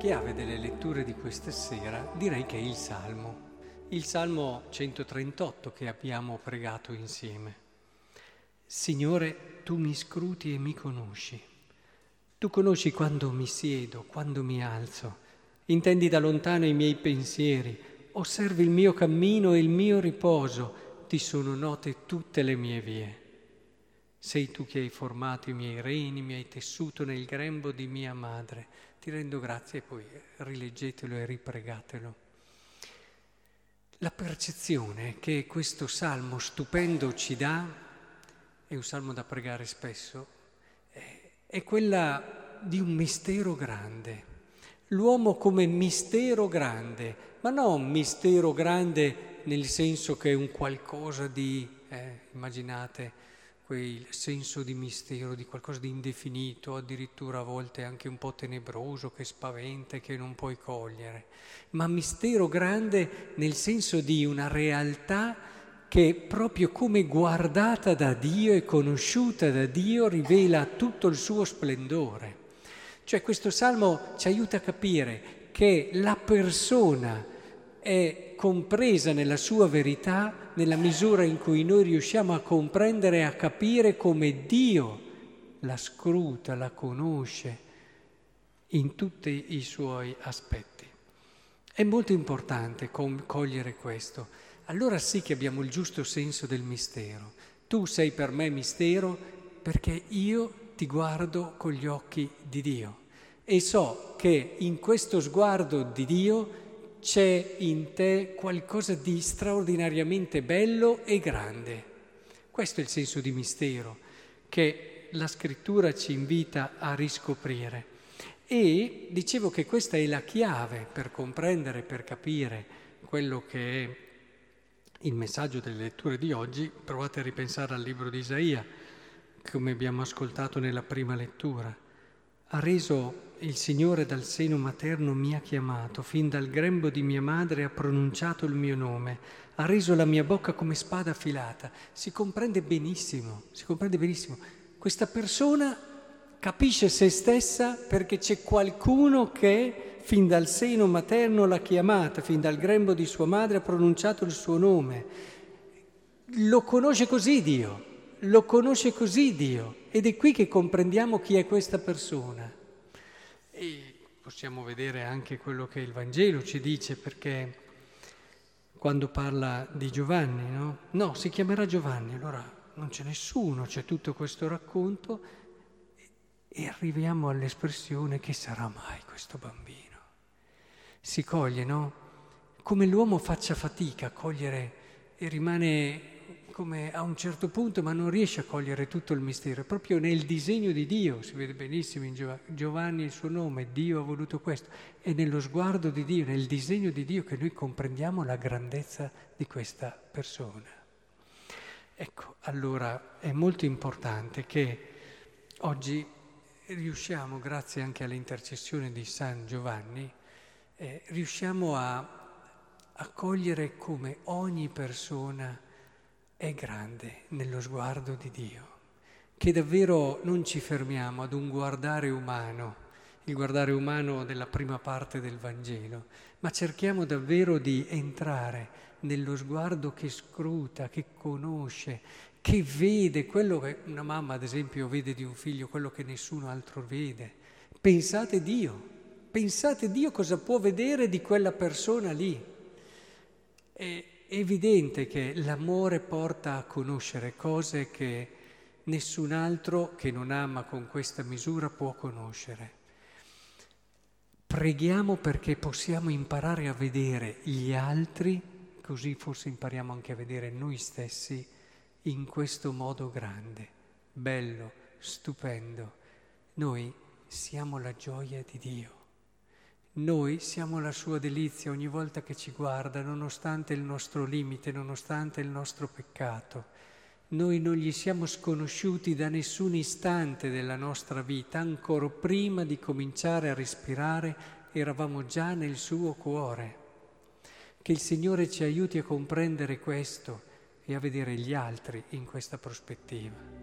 Chiave delle letture di questa sera direi che è il Salmo, il Salmo 138 che abbiamo pregato insieme. Signore, tu mi scruti e mi conosci. Tu conosci quando mi siedo, quando mi alzo. Intendi da lontano i miei pensieri, osservi il mio cammino e il mio riposo. Ti sono note tutte le mie vie. Sei tu che hai formato i miei reni, mi hai tessuto nel grembo di mia madre. Ti rendo grazie e poi rileggetelo e ripregatelo. La percezione che questo salmo stupendo ci dà, è un salmo da pregare spesso, è quella di un mistero grande. L'uomo come mistero grande, ma non mistero grande nel senso che è un qualcosa di, eh, immaginate, quel senso di mistero, di qualcosa di indefinito, addirittura a volte anche un po' tenebroso, che spaventa e che non puoi cogliere, ma mistero grande nel senso di una realtà che proprio come guardata da Dio e conosciuta da Dio rivela tutto il suo splendore. Cioè questo salmo ci aiuta a capire che la persona è compresa nella sua verità nella misura in cui noi riusciamo a comprendere e a capire come Dio la scruta, la conosce in tutti i suoi aspetti. È molto importante cogliere questo. Allora sì che abbiamo il giusto senso del mistero. Tu sei per me mistero perché io ti guardo con gli occhi di Dio e so che in questo sguardo di Dio c'è in te qualcosa di straordinariamente bello e grande. Questo è il senso di mistero che la scrittura ci invita a riscoprire. E dicevo che questa è la chiave per comprendere, per capire quello che è il messaggio delle letture di oggi. Provate a ripensare al libro di Isaia, come abbiamo ascoltato nella prima lettura. Ha reso il Signore dal seno materno mi ha chiamato, fin dal grembo di mia madre ha pronunciato il mio nome, ha reso la mia bocca come spada affilata. Si comprende benissimo, si comprende benissimo. Questa persona capisce se stessa perché c'è qualcuno che fin dal seno materno l'ha chiamata, fin dal grembo di sua madre ha pronunciato il suo nome. Lo conosce così Dio, lo conosce così Dio ed è qui che comprendiamo chi è questa persona. Possiamo vedere anche quello che il Vangelo ci dice, perché quando parla di Giovanni, no? No, si chiamerà Giovanni, allora non c'è nessuno, c'è tutto questo racconto e arriviamo all'espressione che sarà mai questo bambino. Si coglie, no? Come l'uomo faccia fatica a cogliere e rimane come a un certo punto, ma non riesce a cogliere tutto il mistero, proprio nel disegno di Dio, si vede benissimo in Giovanni il suo nome, Dio ha voluto questo, è nello sguardo di Dio, nel disegno di Dio che noi comprendiamo la grandezza di questa persona. Ecco, allora è molto importante che oggi riusciamo, grazie anche all'intercessione di San Giovanni, eh, riusciamo a, a cogliere come ogni persona è grande nello sguardo di Dio, che davvero non ci fermiamo ad un guardare umano, il guardare umano della prima parte del Vangelo, ma cerchiamo davvero di entrare nello sguardo che scruta, che conosce, che vede quello che una mamma, ad esempio, vede di un figlio, quello che nessuno altro vede. Pensate Dio, pensate Dio cosa può vedere di quella persona lì. E è evidente che l'amore porta a conoscere cose che nessun altro che non ama con questa misura può conoscere. Preghiamo perché possiamo imparare a vedere gli altri, così forse impariamo anche a vedere noi stessi in questo modo grande, bello, stupendo. Noi siamo la gioia di Dio. Noi siamo la sua delizia ogni volta che ci guarda, nonostante il nostro limite, nonostante il nostro peccato. Noi non gli siamo sconosciuti da nessun istante della nostra vita, ancora prima di cominciare a respirare eravamo già nel suo cuore. Che il Signore ci aiuti a comprendere questo e a vedere gli altri in questa prospettiva.